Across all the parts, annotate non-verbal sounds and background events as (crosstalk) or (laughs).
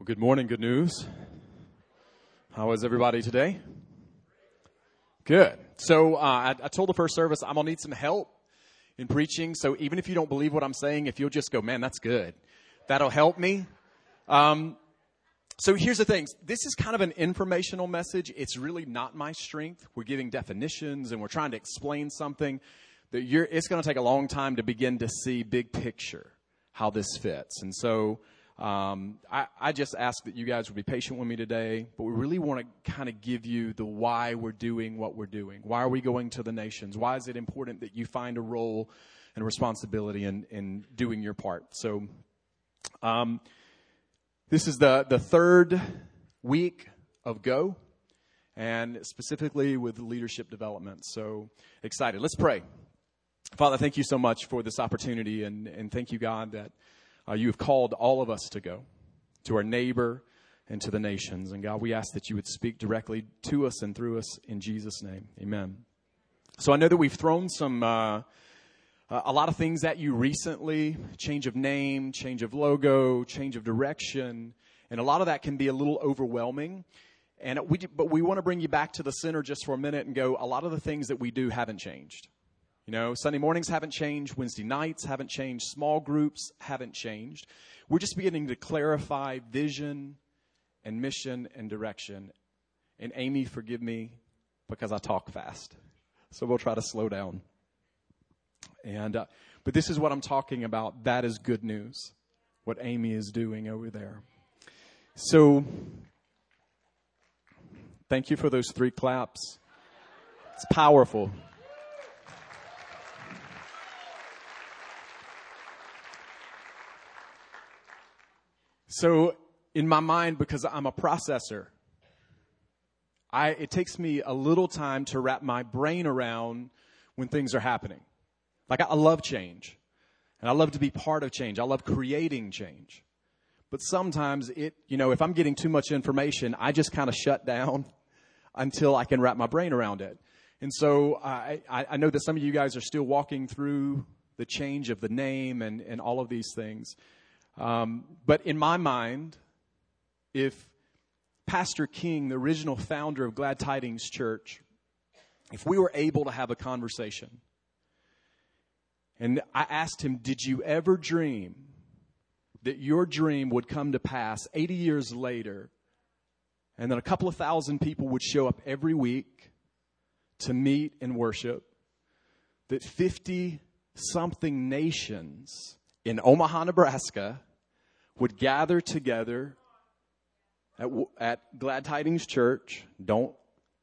Well, good morning, good news. How is everybody today? Good. So, uh, I, I told the first service I'm going to need some help in preaching. So, even if you don't believe what I'm saying, if you'll just go, man, that's good, that'll help me. Um, so, here's the thing this is kind of an informational message. It's really not my strength. We're giving definitions and we're trying to explain something that you're, it's going to take a long time to begin to see big picture how this fits. And so, um, I, I, just ask that you guys would be patient with me today, but we really want to kind of give you the why we're doing what we're doing. Why are we going to the nations? Why is it important that you find a role and responsibility in, in doing your part? So, um, this is the, the third week of Go, and specifically with leadership development. So excited. Let's pray. Father, thank you so much for this opportunity, and, and thank you, God, that uh, you have called all of us to go to our neighbor and to the nations. And God, we ask that you would speak directly to us and through us in Jesus' name. Amen. So I know that we've thrown some. Uh, a lot of things at you recently change of name, change of logo, change of direction, and a lot of that can be a little overwhelming. And we, but we want to bring you back to the center just for a minute and go, a lot of the things that we do haven't changed. You know, Sunday mornings haven't changed, Wednesday nights haven't changed, small groups haven't changed. We're just beginning to clarify vision and mission and direction. And Amy, forgive me because I talk fast. So we'll try to slow down. And, uh, but this is what I'm talking about. That is good news. What Amy is doing over there. So, thank you for those three claps. It's powerful. So, in my mind, because I'm a processor, I, it takes me a little time to wrap my brain around when things are happening. Like, I, I love change, and I love to be part of change. I love creating change. But sometimes it, you know, if I'm getting too much information, I just kind of shut down (laughs) until I can wrap my brain around it. And so I, I know that some of you guys are still walking through the change of the name and, and all of these things. Um, but in my mind, if Pastor King, the original founder of Glad Tidings Church, if we were able to have a conversation, and I asked him, Did you ever dream that your dream would come to pass 80 years later, and that a couple of thousand people would show up every week to meet and worship? That 50 something nations in Omaha, Nebraska, would gather together at, at Glad Tidings Church. Don't,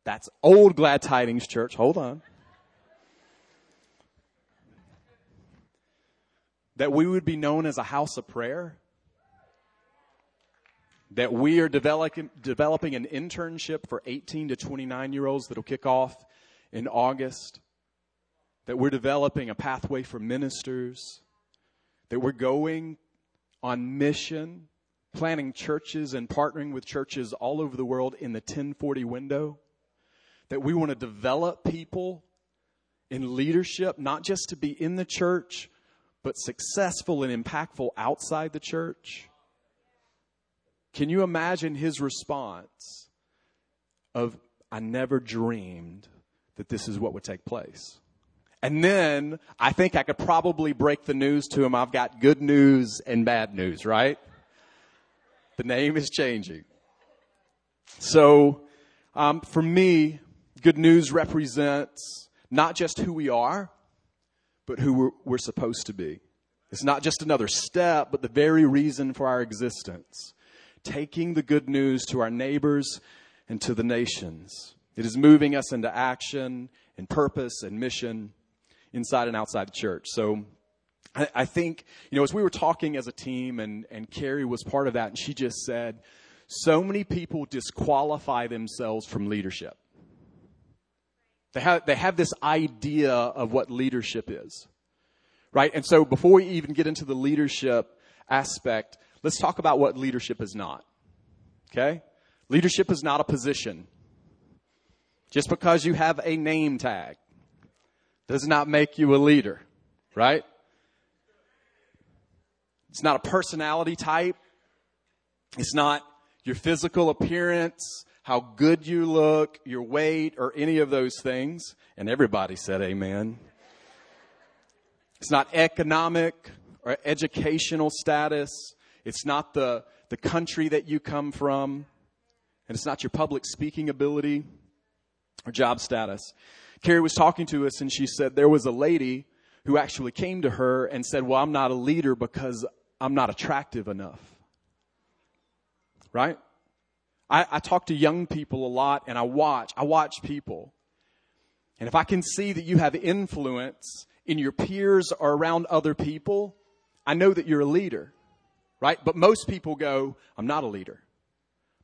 that's old Glad Tidings Church. Hold on. That we would be known as a house of prayer. That we are developing, developing an internship for 18 to 29 year olds that'll kick off in August. That we're developing a pathway for ministers that we're going on mission, planning churches and partnering with churches all over the world in the 1040 window. That we want to develop people in leadership, not just to be in the church, but successful and impactful outside the church. Can you imagine his response of, I never dreamed that this is what would take place? And then I think I could probably break the news to him. I've got good news and bad news, right? The name is changing. So, um, for me, good news represents not just who we are, but who we're, we're supposed to be. It's not just another step, but the very reason for our existence. Taking the good news to our neighbors and to the nations. It is moving us into action and purpose and mission inside and outside the church. So I, I think, you know, as we were talking as a team and, and Carrie was part of that and she just said, so many people disqualify themselves from leadership. They have, they have this idea of what leadership is, right? And so before we even get into the leadership aspect, let's talk about what leadership is not. Okay? Leadership is not a position. Just because you have a name tag does not make you a leader, right? It's not a personality type. It's not your physical appearance, how good you look, your weight, or any of those things. And everybody said amen. It's not economic or educational status. It's not the, the country that you come from. And it's not your public speaking ability or job status. Carrie was talking to us and she said there was a lady who actually came to her and said, Well, I'm not a leader because I'm not attractive enough. Right? I, I talk to young people a lot and I watch. I watch people. And if I can see that you have influence in your peers or around other people, I know that you're a leader. Right? But most people go, I'm not a leader.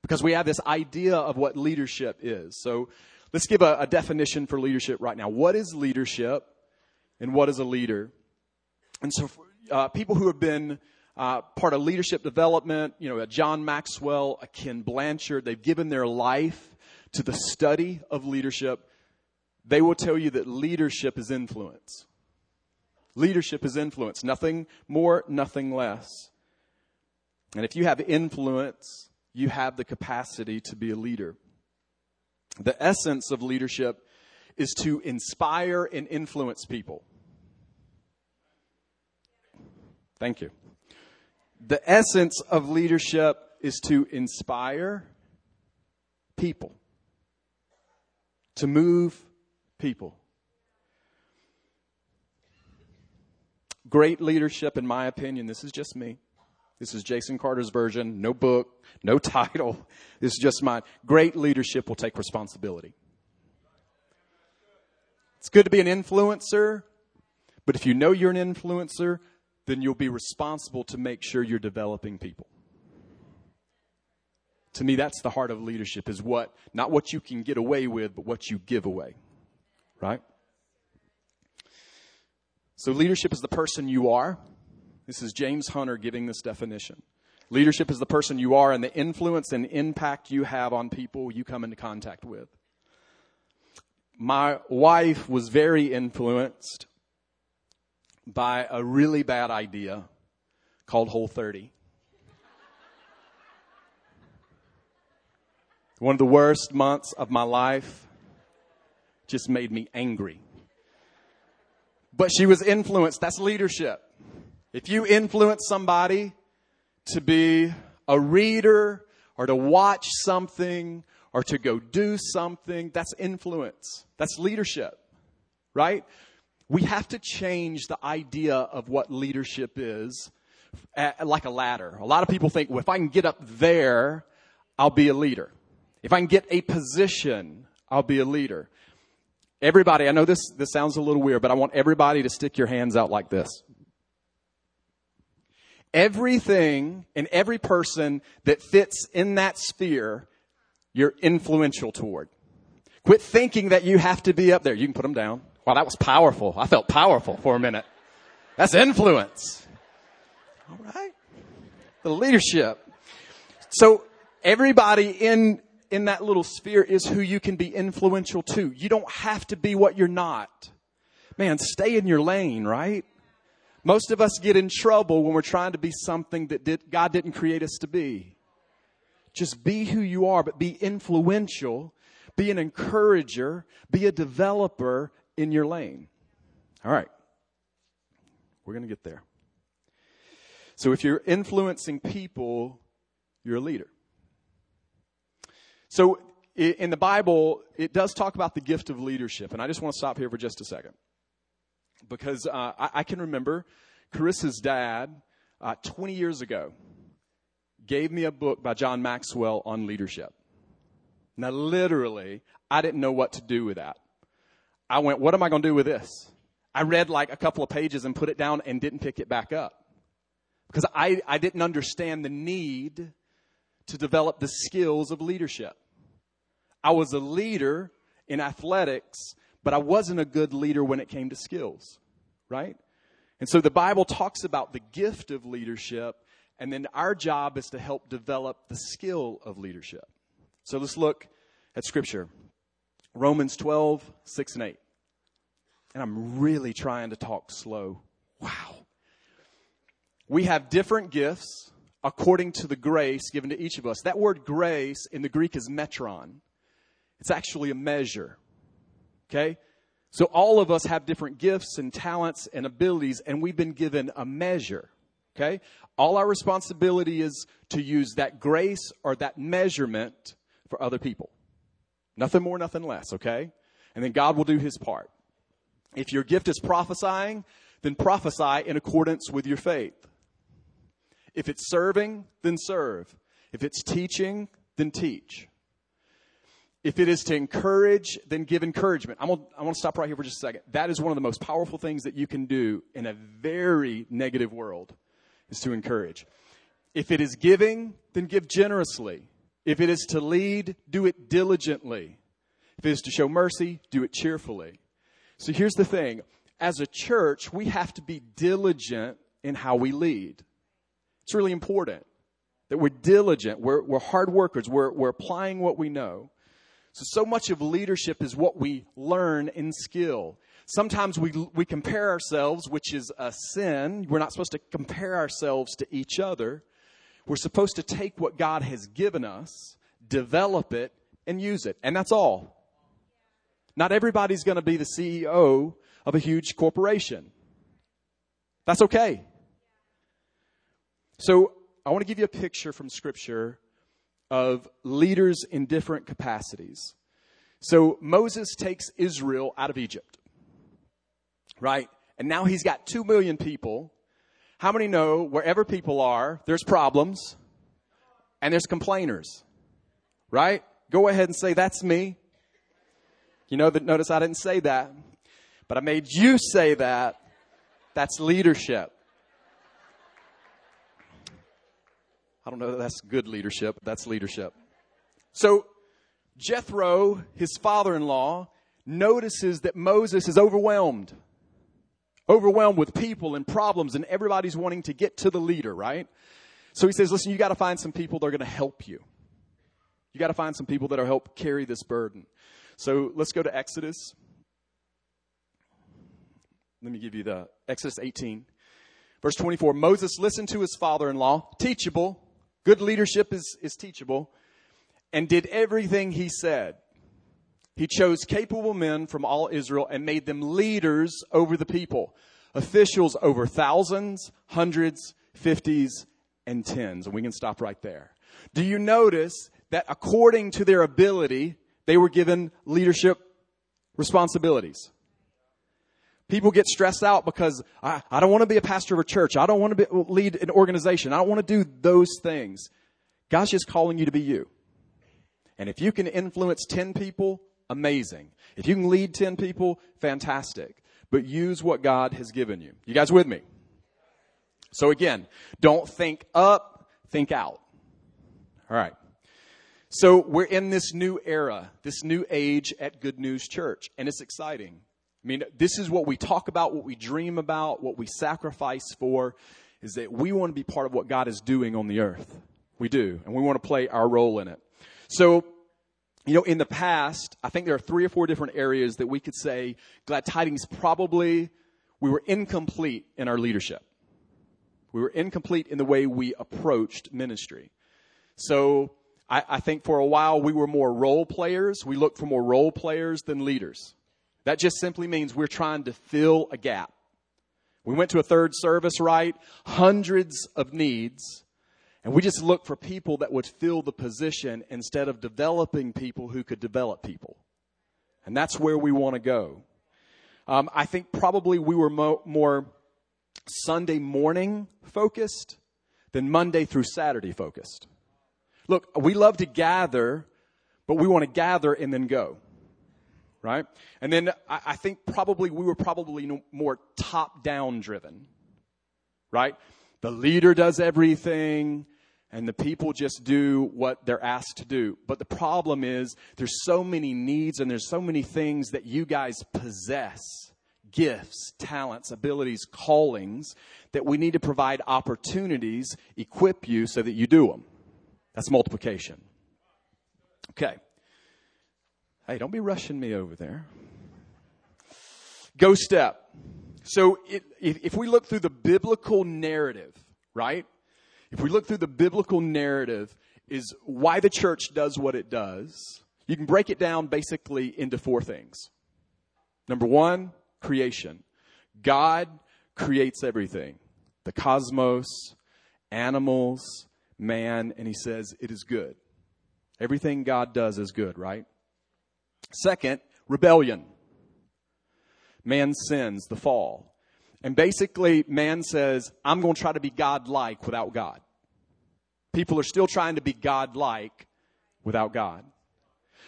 Because we have this idea of what leadership is. So let's give a, a definition for leadership right now. What is leadership and what is a leader? And so, uh, people who have been uh, part of leadership development, you know, a John Maxwell, a Ken Blanchard, they've given their life to the study of leadership. They will tell you that leadership is influence. Leadership is influence. Nothing more, nothing less. And if you have influence, you have the capacity to be a leader. The essence of leadership is to inspire and influence people. Thank you. The essence of leadership is to inspire people, to move people. Great leadership, in my opinion, this is just me. This is Jason Carter's version. No book, no (laughs) title. This is just mine. Great leadership will take responsibility. It's good to be an influencer, but if you know you're an influencer, then you'll be responsible to make sure you're developing people. To me, that's the heart of leadership is what, not what you can get away with, but what you give away. Right? So leadership is the person you are. This is James Hunter giving this definition. Leadership is the person you are and the influence and impact you have on people you come into contact with. My wife was very influenced by a really bad idea called Whole 30. One of the worst months of my life just made me angry. But she was influenced. That's leadership. If you influence somebody to be a reader or to watch something or to go do something, that's influence. That's leadership, right? We have to change the idea of what leadership is like a ladder. A lot of people think, well, if I can get up there, I'll be a leader. If I can get a position, I'll be a leader. Everybody, I know this, this sounds a little weird, but I want everybody to stick your hands out like this everything and every person that fits in that sphere, you're influential toward. Quit thinking that you have to be up there. You can put them down. Wow, that was powerful. I felt powerful for a minute. That's influence. All right. The leadership. So everybody in, in that little sphere is who you can be influential to. You don't have to be what you're not. Man, stay in your lane, right? Most of us get in trouble when we're trying to be something that did, God didn't create us to be. Just be who you are, but be influential, be an encourager, be a developer in your lane. All right. We're going to get there. So if you're influencing people, you're a leader. So in the Bible, it does talk about the gift of leadership. And I just want to stop here for just a second because uh, I, I, can remember Carissa's dad uh, 20 years ago gave me a book by John Maxwell on leadership. Now, literally, I didn't know what to do with that. I went, What am I going to do with this? I read like a couple of pages and put it down and didn't pick it back up because I, I didn't understand the need to develop the skills of leadership. I was a leader in athletics, but I wasn't a good leader when it came to skills, right? And so the Bible talks about the gift of leadership, and then our job is to help develop the skill of leadership. So let's look at Scripture Romans 12, 6 and 8. And I'm really trying to talk slow. Wow. We have different gifts according to the grace given to each of us. That word grace in the Greek is metron. It's actually a measure. Okay? So all of us have different gifts and talents and abilities, and we've been given a measure. Okay? All our responsibility is to use that grace or that measurement for other people. Nothing more, nothing less, okay? And then God will do his part. If your gift is prophesying, then prophesy in accordance with your faith. If it's serving, then serve. If it's teaching, then teach. If it is to encourage, then give encouragement. I'm gonna, I want to stop right here for just a second. That is one of the most powerful things that you can do in a very negative world is to encourage. If it is giving, then give generously. If it is to lead, do it diligently. If it is to show mercy, do it cheerfully. So here's the thing. As a church, we have to be diligent in how we lead. It's really important that we're diligent, we're, we're hard workers, we're, we're applying what we know. So, so much of leadership is what we learn in skill. Sometimes we, we compare ourselves, which is a sin. We're not supposed to compare ourselves to each other. We're supposed to take what God has given us, develop it, and use it. And that's all. Not everybody's going to be the CEO of a huge corporation. That's okay. So I want to give you a picture from Scripture of leaders in different capacities. So Moses takes Israel out of Egypt, right? And now he's got two million people. How many know wherever people are, there's problems and there's complainers, right? Go ahead and say, That's me. You know that, notice I didn't say that, but I made you say that. That's leadership. I don't know that that's good leadership. That's leadership. So Jethro, his father in law, notices that Moses is overwhelmed. Overwhelmed with people and problems, and everybody's wanting to get to the leader, right? So he says, Listen, you got to find some people that are going to help you. You got to find some people that are help carry this burden. So let's go to Exodus. Let me give you the Exodus 18, verse 24. Moses listened to his father in law, teachable, Good leadership is, is teachable. And did everything he said. He chose capable men from all Israel and made them leaders over the people, officials over thousands, hundreds, fifties, and tens. And we can stop right there. Do you notice that according to their ability, they were given leadership responsibilities? People get stressed out because I, I don't want to be a pastor of a church. I don't want to be, lead an organization. I don't want to do those things. God's just calling you to be you. And if you can influence 10 people, amazing. If you can lead 10 people, fantastic. But use what God has given you. You guys with me? So again, don't think up, think out. All right. So we're in this new era, this new age at Good News Church, and it's exciting. I mean, this is what we talk about, what we dream about, what we sacrifice for, is that we want to be part of what God is doing on the earth. We do, and we want to play our role in it. So, you know, in the past, I think there are three or four different areas that we could say Glad Tidings probably, we were incomplete in our leadership. We were incomplete in the way we approached ministry. So, I, I think for a while we were more role players. We looked for more role players than leaders. That just simply means we're trying to fill a gap. We went to a third service, right? Hundreds of needs. And we just looked for people that would fill the position instead of developing people who could develop people. And that's where we want to go. Um, I think probably we were mo- more Sunday morning focused than Monday through Saturday focused. Look, we love to gather, but we want to gather and then go right? And then I, I think probably we were probably more top down driven, right? The leader does everything and the people just do what they're asked to do. But the problem is there's so many needs and there's so many things that you guys possess gifts, talents, abilities, callings that we need to provide opportunities, equip you so that you do them. That's multiplication. Okay. Hey, don't be rushing me over there. Go step. So it, if, if we look through the biblical narrative, right? if we look through the biblical narrative, is why the church does what it does. You can break it down basically into four things. Number one, creation. God creates everything the cosmos, animals, man, and he says it is good. Everything God does is good, right? Second, rebellion. Man sins, the fall. And basically, man says, I'm going to try to be God like without God. People are still trying to be God like without God.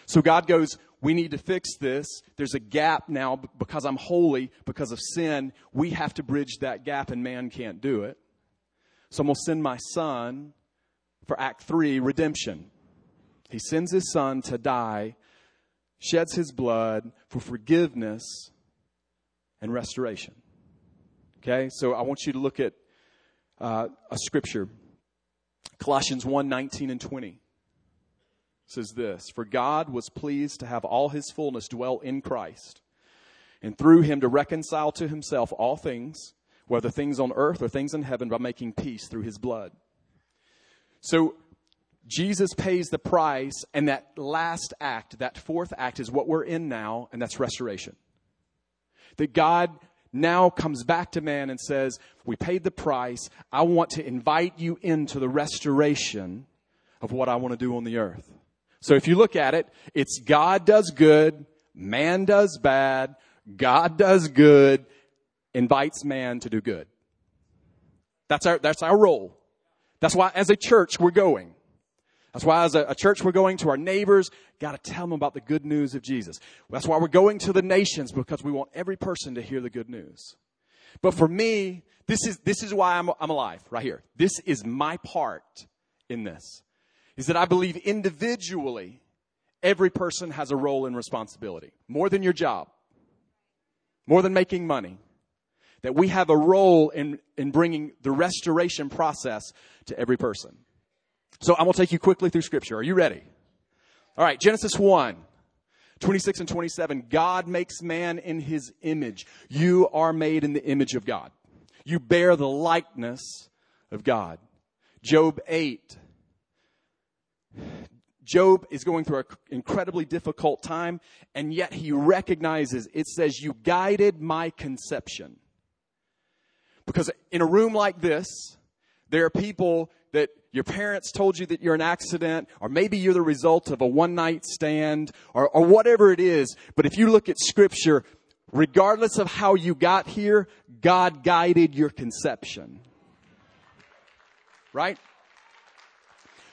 So God goes, we need to fix this. There's a gap now because I'm holy, because of sin. We have to bridge that gap, and man can't do it. So I'm going to send my son for Act 3 redemption. He sends his son to die, sheds his blood for forgiveness and restoration. Okay, so I want you to look at uh, a scripture Colossians 1 19 and 20 says this For God was pleased to have all his fullness dwell in Christ, and through him to reconcile to himself all things, whether things on earth or things in heaven, by making peace through his blood. So Jesus pays the price, and that last act, that fourth act, is what we're in now, and that's restoration. That God now comes back to man and says, We paid the price. I want to invite you into the restoration of what I want to do on the earth. So if you look at it, it's God does good, man does bad, God does good, invites man to do good. That's our, that's our role. That's why as a church we're going. That's why as a, a church we're going to our neighbors, got to tell them about the good news of Jesus. That's why we're going to the nations because we want every person to hear the good news. But for me, this is, this is why I'm, I'm alive right here. This is my part in this is that I believe individually, every person has a role and responsibility. More than your job, more than making money. That we have a role in, in bringing the restoration process to every person. So I'm going to take you quickly through scripture. Are you ready? All right, Genesis 1. 26 and 27, God makes man in his image. You are made in the image of God. You bear the likeness of God. Job 8, Job is going through an incredibly difficult time, and yet he recognizes it says, You guided my conception. Because in a room like this, there are people that your parents told you that you're an accident, or maybe you're the result of a one night stand, or, or whatever it is. But if you look at Scripture, regardless of how you got here, God guided your conception. Right?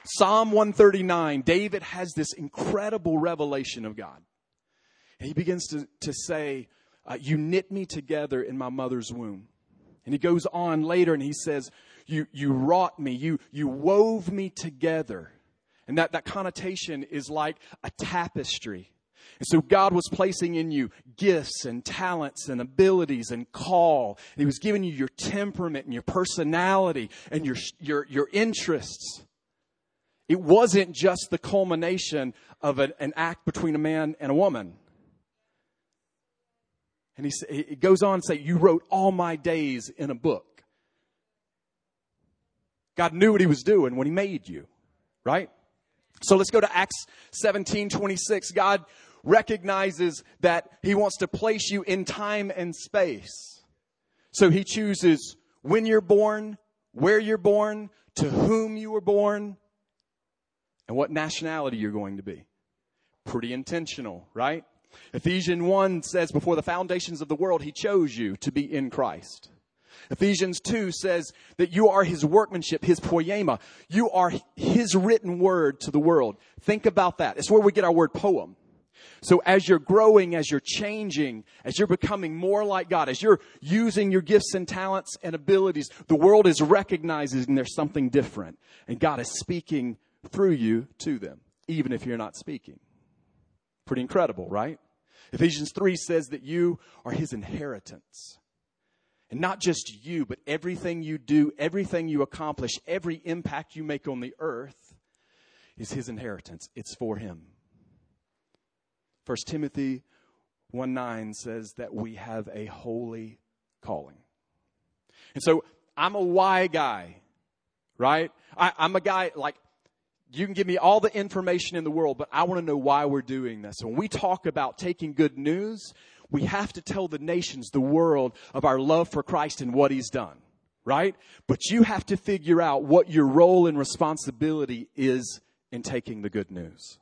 Psalm 139, David has this incredible revelation of God. And he begins to, to say, uh, You knit me together in my mother's womb. And he goes on later and he says, You, you wrought me, you, you wove me together. And that, that connotation is like a tapestry. And so God was placing in you gifts and talents and abilities and call. And he was giving you your temperament and your personality and your, your, your interests. It wasn't just the culmination of an, an act between a man and a woman. And he, he goes on to say, You wrote all my days in a book. God knew what he was doing when he made you, right? So let's go to Acts 17 26. God recognizes that he wants to place you in time and space. So he chooses when you're born, where you're born, to whom you were born, and what nationality you're going to be. Pretty intentional, right? Ephesians 1 says, Before the foundations of the world, He chose you to be in Christ. Ephesians 2 says that you are His workmanship, His poema. You are His written word to the world. Think about that. It's where we get our word poem. So as you're growing, as you're changing, as you're becoming more like God, as you're using your gifts and talents and abilities, the world is recognizing there's something different. And God is speaking through you to them, even if you're not speaking. Pretty incredible, right? Ephesians 3 says that you are his inheritance. And not just you, but everything you do, everything you accomplish, every impact you make on the earth is his inheritance. It's for him. 1 Timothy 1 9 says that we have a holy calling. And so I'm a why guy. right? I, I'm a guy like, you can give me all the information in the world, but I want to know why we're doing this. When we talk about taking good news, we have to tell the nations, the world, of our love for Christ and what He's done, right? But you have to figure out what your role and responsibility is in taking the good news.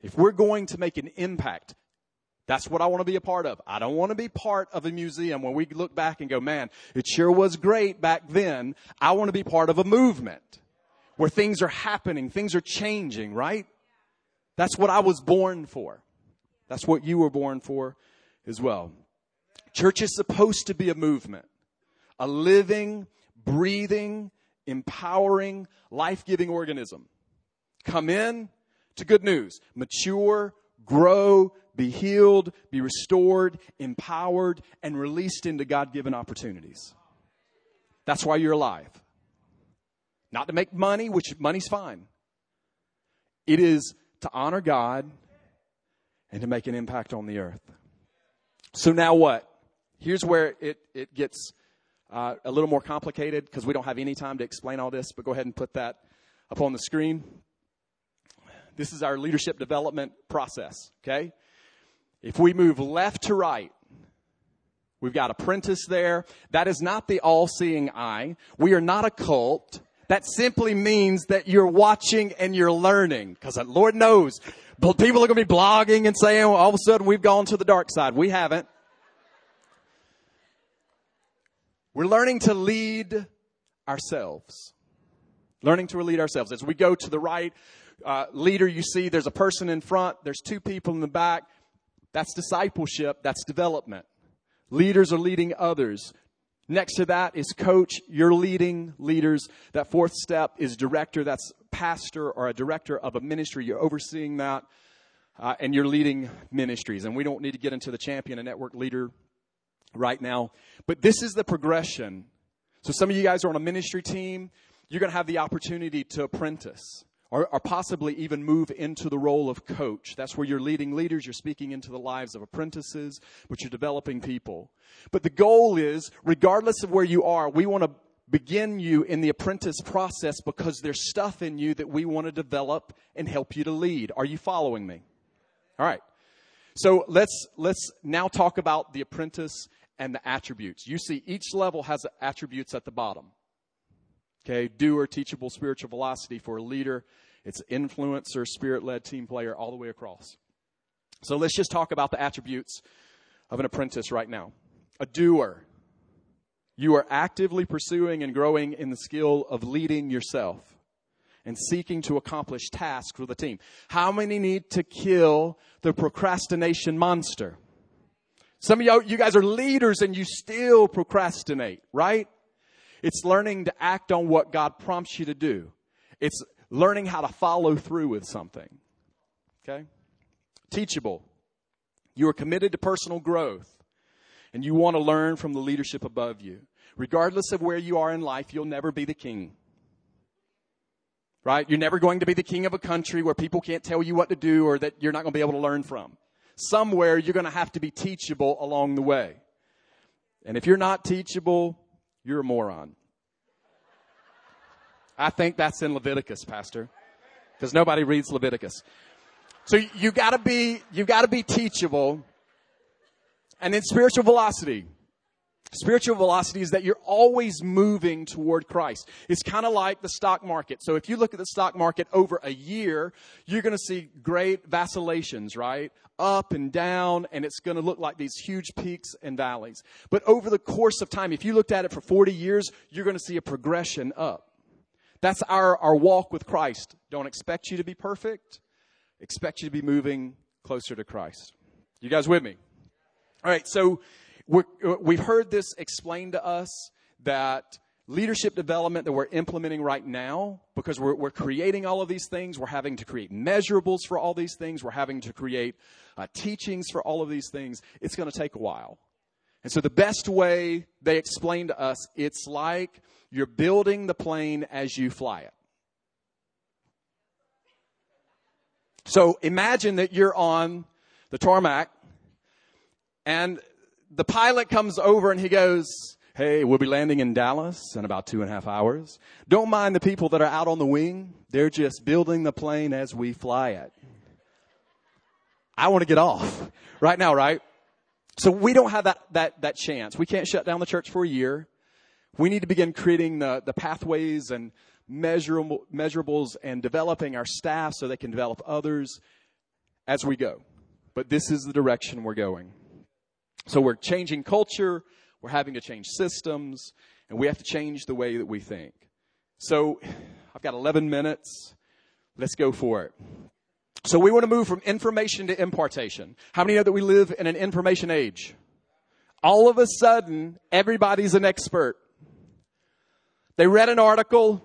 If we're going to make an impact, that's what I want to be a part of. I don't want to be part of a museum where we look back and go, man, it sure was great back then. I want to be part of a movement where things are happening, things are changing, right? That's what I was born for. That's what you were born for as well. Church is supposed to be a movement, a living, breathing, empowering, life giving organism. Come in to good news, mature, grow, be healed, be restored, empowered, and released into God given opportunities. That's why you're alive. Not to make money, which money's fine. It is to honor God and to make an impact on the earth. So now what? Here's where it, it gets uh, a little more complicated because we don't have any time to explain all this, but go ahead and put that up on the screen. This is our leadership development process, okay? If we move left to right, we've got apprentice there. That is not the all seeing eye. We are not a cult. That simply means that you're watching and you're learning. Because Lord knows, people are going to be blogging and saying, well, all of a sudden we've gone to the dark side. We haven't. We're learning to lead ourselves. Learning to lead ourselves. As we go to the right, uh, leader, you see there's a person in front, there's two people in the back. That's discipleship, that's development. Leaders are leading others. Next to that is coach. You're leading leaders. That fourth step is director. That's pastor or a director of a ministry. You're overseeing that. Uh, and you're leading ministries. And we don't need to get into the champion and network leader right now. But this is the progression. So some of you guys are on a ministry team. You're going to have the opportunity to apprentice or, or, possibly even move into the role of coach. That's where you're leading leaders, you're speaking into the lives of apprentices, but you're developing people. But the goal is, regardless of where you are, we want to begin you in the apprentice process because there's stuff in you that we want to develop and help you to lead. Are you following me? All right. So let's let's now talk about the apprentice and the attributes. You see each level has attributes at the bottom. Okay, doer, teachable, spiritual velocity for a leader. It's influencer, spirit led team player, all the way across. So let's just talk about the attributes of an apprentice right now. A doer. You are actively pursuing and growing in the skill of leading yourself and seeking to accomplish tasks with a team. How many need to kill the procrastination monster? Some of y'all, you guys are leaders and you still procrastinate, right? It's learning to act on what God prompts you to do. It's learning how to follow through with something. Okay? Teachable. You are committed to personal growth and you want to learn from the leadership above you. Regardless of where you are in life, you'll never be the king. Right? You're never going to be the king of a country where people can't tell you what to do or that you're not going to be able to learn from. Somewhere you're going to have to be teachable along the way. And if you're not teachable, you're a moron. I think that's in Leviticus, Pastor, because nobody reads Leviticus. So you gotta be, you gotta be teachable. And in spiritual velocity. Spiritual velocity is that you're always moving toward Christ. It's kind of like the stock market. So if you look at the stock market over a year, you're going to see great vacillations, right? Up and down, and it's going to look like these huge peaks and valleys. But over the course of time, if you looked at it for 40 years, you're going to see a progression up. That's our, our walk with Christ. Don't expect you to be perfect. Expect you to be moving closer to Christ. You guys with me? All right, so we have heard this explained to us that leadership development that we're implementing right now, because we're, we're, creating all of these things, we're having to create measurables for all these things, we're having to create uh, teachings for all of these things, it's going to take a while. And so the best way they explain to us, it's like you're building the plane as you fly it. So imagine that you're on the tarmac and the pilot comes over and he goes, Hey, we'll be landing in Dallas in about two and a half hours. Don't mind the people that are out on the wing. They're just building the plane as we fly it. I want to get off right now, right? So we don't have that, that, that chance. We can't shut down the church for a year. We need to begin creating the, the pathways and measurable, measurables and developing our staff so they can develop others as we go. But this is the direction we're going. So we're changing culture. We're having to change systems and we have to change the way that we think. So I've got 11 minutes. Let's go for it. So we want to move from information to impartation. How many know that we live in an information age? All of a sudden, everybody's an expert. They read an article,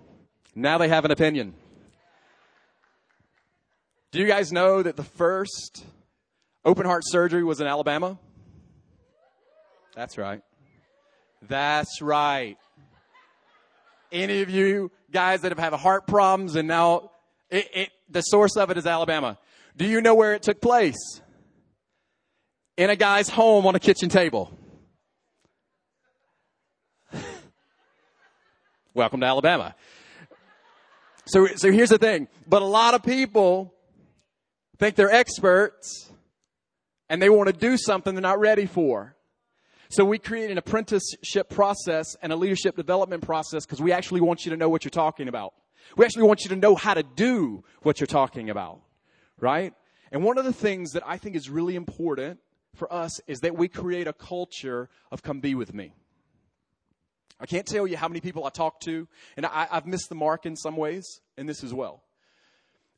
now they have an opinion. Do you guys know that the first open heart surgery was in Alabama? That's right. That's right. Any of you guys that have had heart problems and now it, it, the source of it is Alabama. Do you know where it took place? In a guy's home on a kitchen table. (laughs) Welcome to Alabama. So, so here's the thing. But a lot of people think they're experts and they want to do something they're not ready for. So we create an apprenticeship process and a leadership development process because we actually want you to know what you're talking about. We actually want you to know how to do what you're talking about, right? And one of the things that I think is really important for us is that we create a culture of come be with me. I can't tell you how many people I talk to, and I, have missed the mark in some ways, and this as well.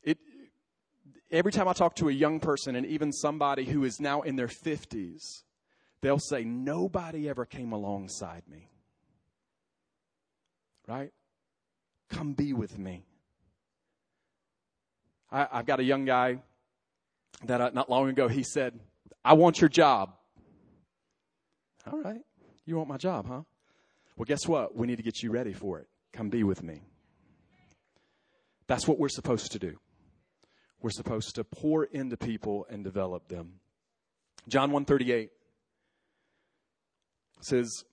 It, every time I talk to a young person, and even somebody who is now in their 50s, they'll say, Nobody ever came alongside me. Right? Come be with me. I, have got a young guy that uh, not long ago he said, I want your job. All right. You want my job, huh? Well, guess what? We need to get you ready for it. Come be with me. That's what we're supposed to do. We're supposed to pour into people and develop them. John 138 says,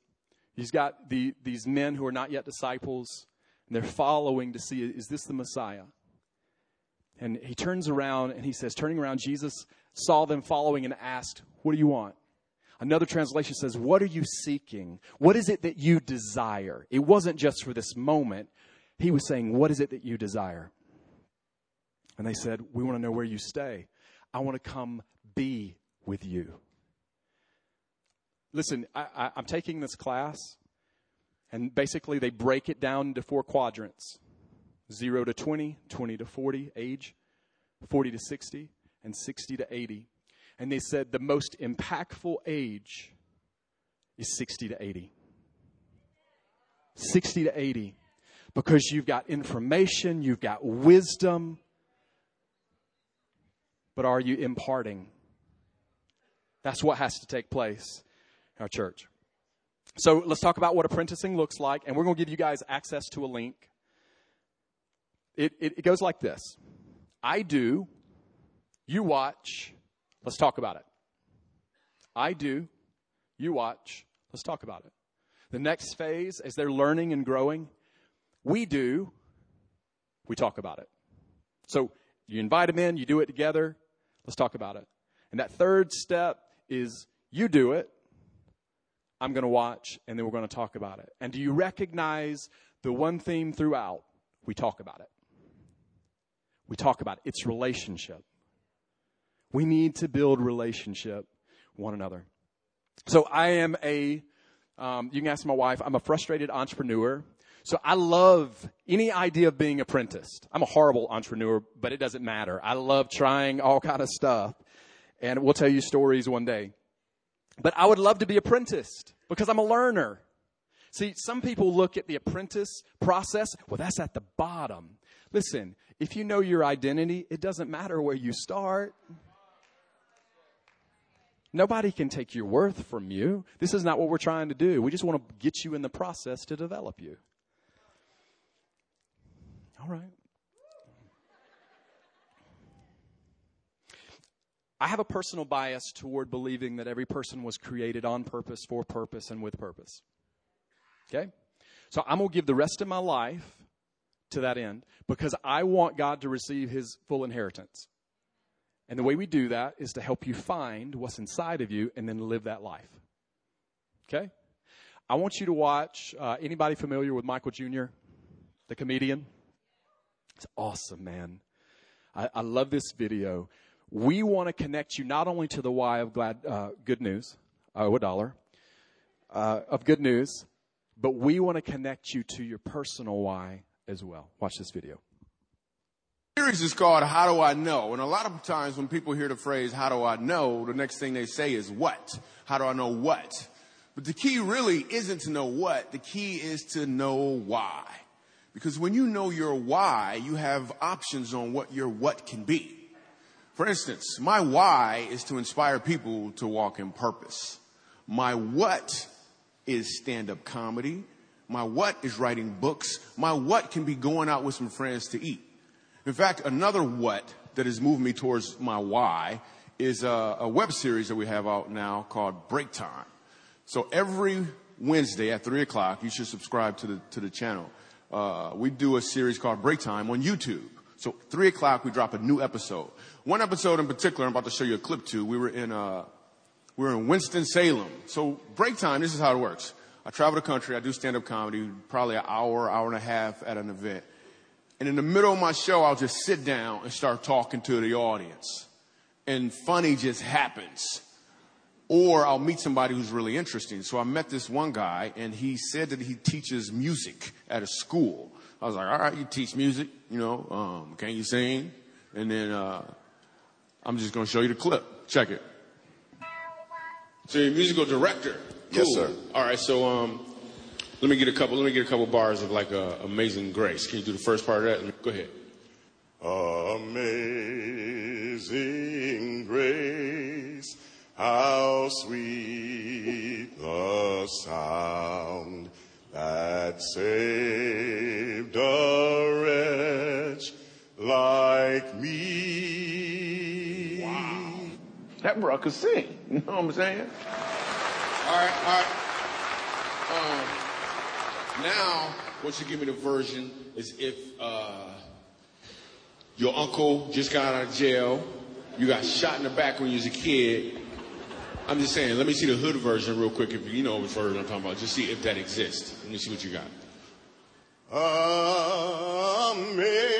He's got the, these men who are not yet disciples, and they're following to see, is this the Messiah? And he turns around and he says, turning around, Jesus saw them following and asked, What do you want? Another translation says, What are you seeking? What is it that you desire? It wasn't just for this moment. He was saying, What is it that you desire? And they said, We want to know where you stay. I want to come be with you. Listen, I, am taking this class, and basically they break it down into four quadrants 0 to 20, 20 to 40 age, 40 to 60, and 60 to 80. And they said the most impactful age is 60 to 80. 60 to 80. Because you've got information, you've got wisdom, but are you imparting? That's what has to take place our church. So let's talk about what apprenticing looks like, and we're going to give you guys access to a link. It, it, it goes like this I do, you watch, let's talk about it. I do, you watch, let's talk about it. The next phase, as they're learning and growing, we do, we talk about it. So you invite them in, you do it together, let's talk about it. And that third step is you do it, I'm going to watch, and then we're going to talk about it. And do you recognize the one theme throughout? We talk about it. We talk about it. It's relationship. We need to build relationship one another. So I am a, um, you can ask my wife, I'm a frustrated entrepreneur. So I love any idea of being apprenticed. I'm a horrible entrepreneur, but it doesn't matter. I love trying all kind of stuff. And we'll tell you stories one day. But I would love to be apprenticed because I'm a learner. See, some people look at the apprentice process, well, that's at the bottom. Listen, if you know your identity, it doesn't matter where you start. Nobody can take your worth from you. This is not what we're trying to do. We just want to get you in the process to develop you. All right. I have a personal bias toward believing that every person was created on purpose, for purpose, and with purpose. Okay? So I'm going to give the rest of my life to that end because I want God to receive his full inheritance. And the way we do that is to help you find what's inside of you and then live that life. Okay? I want you to watch uh, anybody familiar with Michael Jr., the comedian? It's awesome, man. I, I love this video. We want to connect you not only to the why of glad, uh, good news, oh, a dollar, uh, of good news, but we want to connect you to your personal why as well. Watch this video. The series is called How Do I Know? And a lot of times when people hear the phrase, How do I know? the next thing they say is what? How do I know what? But the key really isn't to know what, the key is to know why. Because when you know your why, you have options on what your what can be. For instance, my why is to inspire people to walk in purpose. My what is stand up comedy. My what is writing books. My what can be going out with some friends to eat. In fact, another what that has moved me towards my why is a, a web series that we have out now called Break Time. So every Wednesday at three o'clock, you should subscribe to the, to the channel. Uh, we do a series called Break Time on YouTube. So three o'clock, we drop a new episode. One episode in particular, I'm about to show you a clip to. We were in, uh, we were in Winston Salem. So break time, this is how it works. I travel the country. I do stand-up comedy, probably an hour, hour and a half at an event. And in the middle of my show, I'll just sit down and start talking to the audience. And funny just happens. Or I'll meet somebody who's really interesting. So I met this one guy and he said that he teaches music at a school. I was like, all right, you teach music, you know, um, can you sing? And then, uh, I'm just going to show you the clip. Check it. So you're a musical director. Yes, sir. All right, so um, let me get a couple. Let me get a couple bars of like uh, "Amazing Grace." Can you do the first part of that? Go ahead. Amazing grace, how sweet the sound that saved a wretch like me. That bro could sing. (laughs) You know what I'm saying? All right, all right. Um, now, once you give me the version, is if uh, your uncle just got out of jail, you got shot in the back when you was a kid. I'm just saying, let me see the hood version real quick. If you know which version I'm talking about, just see if that exists. Let me see what you got. Amazing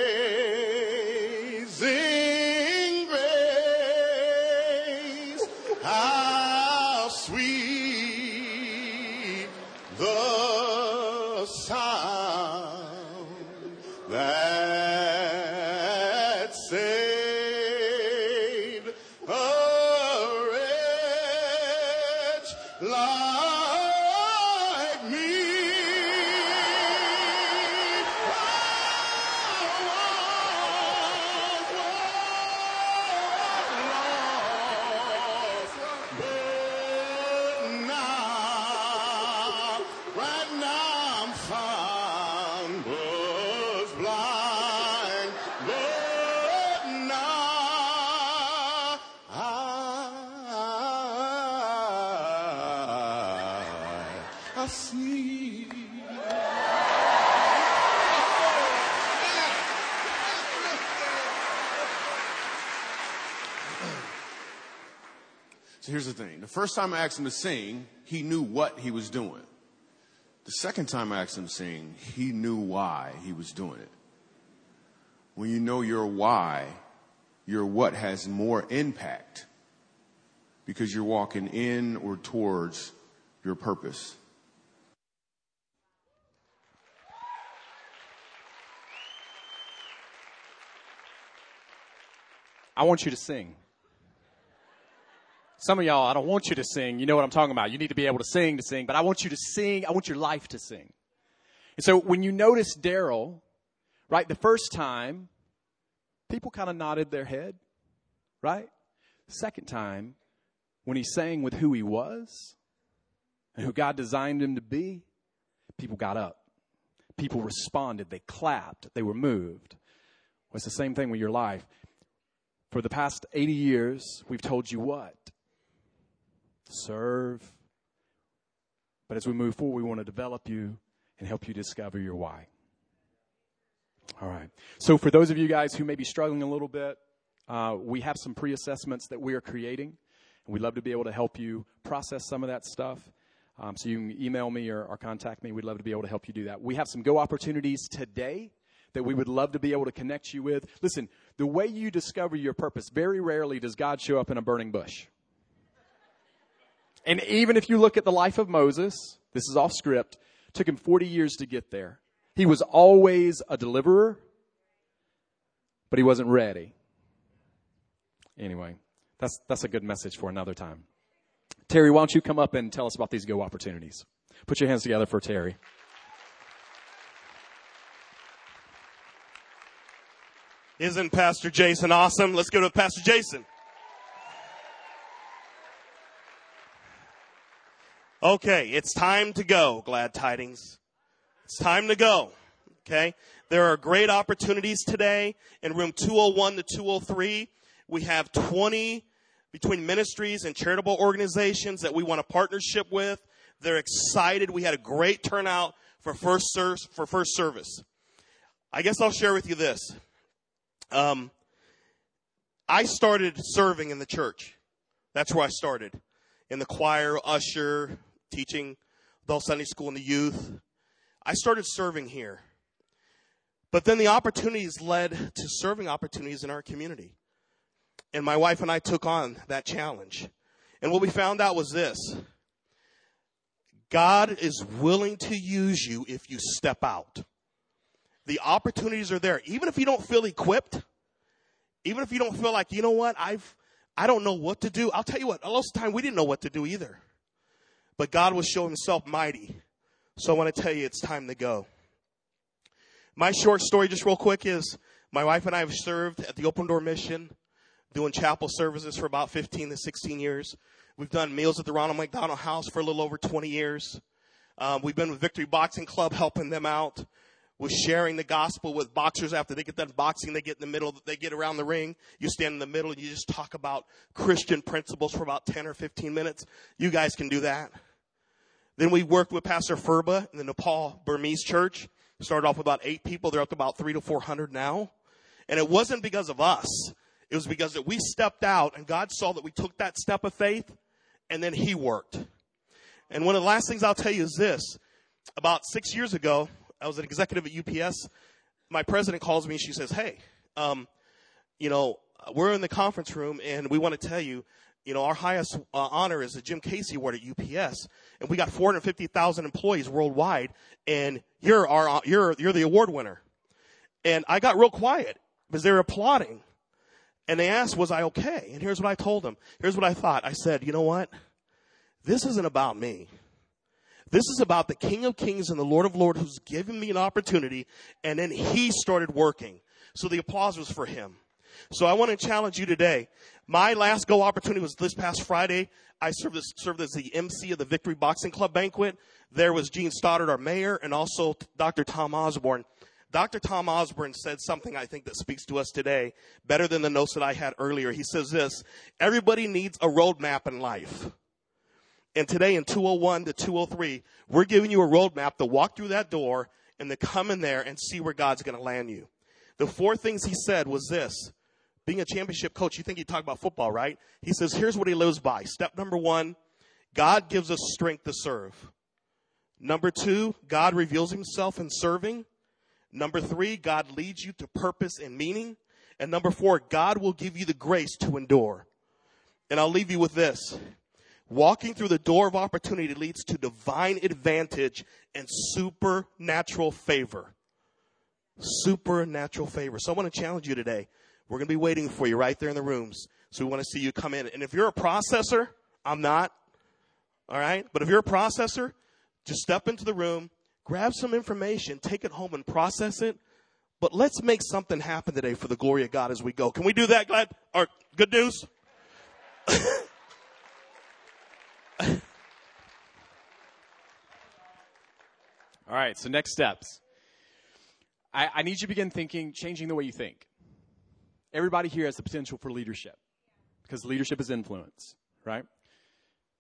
Here's the thing. The first time I asked him to sing, he knew what he was doing. The second time I asked him to sing, he knew why he was doing it. When you know your why, your what has more impact because you're walking in or towards your purpose. I want you to sing. Some of y'all, I don't want you to sing. You know what I'm talking about. You need to be able to sing to sing, but I want you to sing. I want your life to sing. And so when you notice Daryl, right, the first time, people kind of nodded their head, right? Second time, when he sang with who he was and who God designed him to be, people got up. People responded. They clapped. They were moved. Well, it's the same thing with your life. For the past 80 years, we've told you what? Serve, But as we move forward, we want to develop you and help you discover your why. All right. So for those of you guys who may be struggling a little bit, uh, we have some pre-assessments that we are creating, and we'd love to be able to help you process some of that stuff. Um, so you can email me or, or contact me. We'd love to be able to help you do that. We have some go opportunities today that we would love to be able to connect you with. Listen, the way you discover your purpose, very rarely does God show up in a burning bush. And even if you look at the life of Moses, this is off script, took him 40 years to get there. He was always a deliverer, but he wasn't ready. Anyway, that's, that's a good message for another time. Terry, why don't you come up and tell us about these go opportunities? Put your hands together for Terry. Isn't Pastor Jason awesome? Let's go to Pastor Jason. Okay, it's time to go, glad tidings. It's time to go. Okay? There are great opportunities today in room 201 to 203. We have 20 between ministries and charitable organizations that we want a partnership with. They're excited. We had a great turnout for first service, for first service. I guess I'll share with you this. Um, I started serving in the church. That's where I started. In the choir, usher, teaching adult Sunday school and the youth. I started serving here. But then the opportunities led to serving opportunities in our community. And my wife and I took on that challenge. And what we found out was this. God is willing to use you if you step out. The opportunities are there. Even if you don't feel equipped, even if you don't feel like, you know what, I've, I don't know what to do. I'll tell you what, a lot of the time we didn't know what to do either. But God will show himself mighty. So I want to tell you it's time to go. My short story, just real quick, is my wife and I have served at the Open Door Mission, doing chapel services for about 15 to 16 years. We've done meals at the Ronald McDonald House for a little over 20 years. Um, we've been with Victory Boxing Club helping them out with sharing the gospel with boxers after they get done boxing. They get in the middle, they get around the ring. You stand in the middle and you just talk about Christian principles for about 10 or 15 minutes. You guys can do that. Then we worked with Pastor Furba in the Nepal Burmese church. Started off with about eight people. They're up to about three to 400 now. And it wasn't because of us. It was because that we stepped out and God saw that we took that step of faith and then he worked. And one of the last things I'll tell you is this. About six years ago, I was an executive at UPS. My president calls me and she says, Hey, um, you know, we're in the conference room and we want to tell you, you know, our highest uh, honor is the Jim Casey Award at UPS, and we got 450,000 employees worldwide, and you're our, uh, you're, you're the award winner. And I got real quiet because they were applauding. And they asked, was I okay? And here's what I told them. Here's what I thought. I said, you know what? This isn't about me. This is about the King of Kings and the Lord of Lords who's given me an opportunity, and then he started working. So the applause was for him. So I want to challenge you today. My last go opportunity was this past Friday. I served as, served as the MC of the Victory Boxing Club banquet. There was Jean Stothert, our mayor, and also Dr. Tom Osborne. Dr. Tom Osborne said something I think that speaks to us today better than the notes that I had earlier. He says this, everybody needs a roadmap in life. And today in 201 to 203, we're giving you a roadmap to walk through that door and to come in there and see where God's going to land you. The four things he said was this. Being a championship coach, you think he talk about football, right? He says, here's what he lives by. Step number one, God gives us strength to serve. Number two, God reveals himself in serving. Number three, God leads you to purpose and meaning. And number four, God will give you the grace to endure. And I'll leave you with this. Walking through the door of opportunity leads to divine advantage and supernatural favor. Supernatural favor. So I want to challenge you today. We're going to be waiting for you right there in the rooms. So we want to see you come in. And if you're a processor, I'm not. All right. But if you're a processor, just step into the room, grab some information, take it home and process it. But let's make something happen today for the glory of God as we go. Can we do that, Glad? Or good news? (laughs) All right, so next steps. I, I, need you to begin thinking, changing the way you think. Everybody here has the potential for leadership because leadership is influence, right?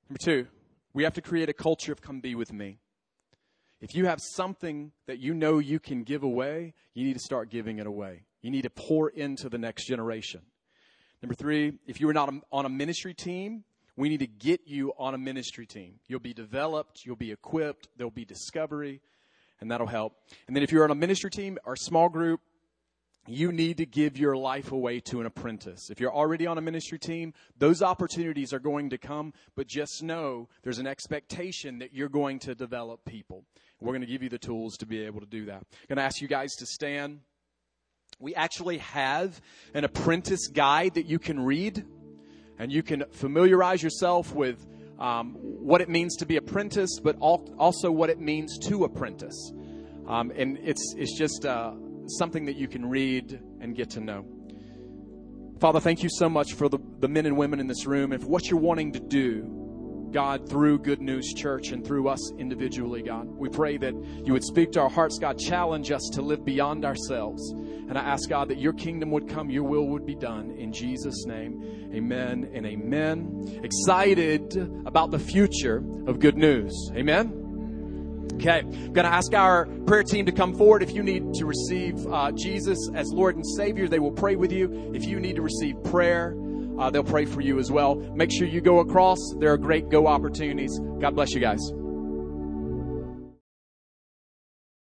Number two, We have to create a culture of come be with me. If you have something that you know you can give away, you need to start giving it away. You need to pour into the next generation. Number three, if you are not on a ministry team, we need to get you on a ministry team. You'll be developed, you'll be equipped, there'll be discovery, and that'll help. And then if you're on a ministry team or small group, you need to give your life away to an apprentice. If you're already on a ministry team, those opportunities are going to come, but just know there's an expectation that you're going to develop people. We're going to give you the tools to be able to do that. I'm going to ask you guys to stand. We actually have an apprentice guide that you can read, and you can familiarize yourself with um, what it means to be apprentice, but also what it means to apprentice. Um, and it's it's just uh, something that you can read and get to know. Father, thank you so much for the, the men and women in this room and for what you're wanting to do God, through Good News Church and through us individually, God. We pray that you would speak to our hearts, God, challenge us to live beyond ourselves. And I ask, God, that your kingdom would come, your will would be done. In Jesus' name, amen and amen. Excited about the future of good news. Amen. Okay, I'm going to ask our prayer team to come forward. If you need to receive uh, Jesus as Lord and Savior, they will pray with you. If you need to receive prayer, uh, they'll pray for you as well. Make sure you go across. There are great go opportunities. God bless you guys.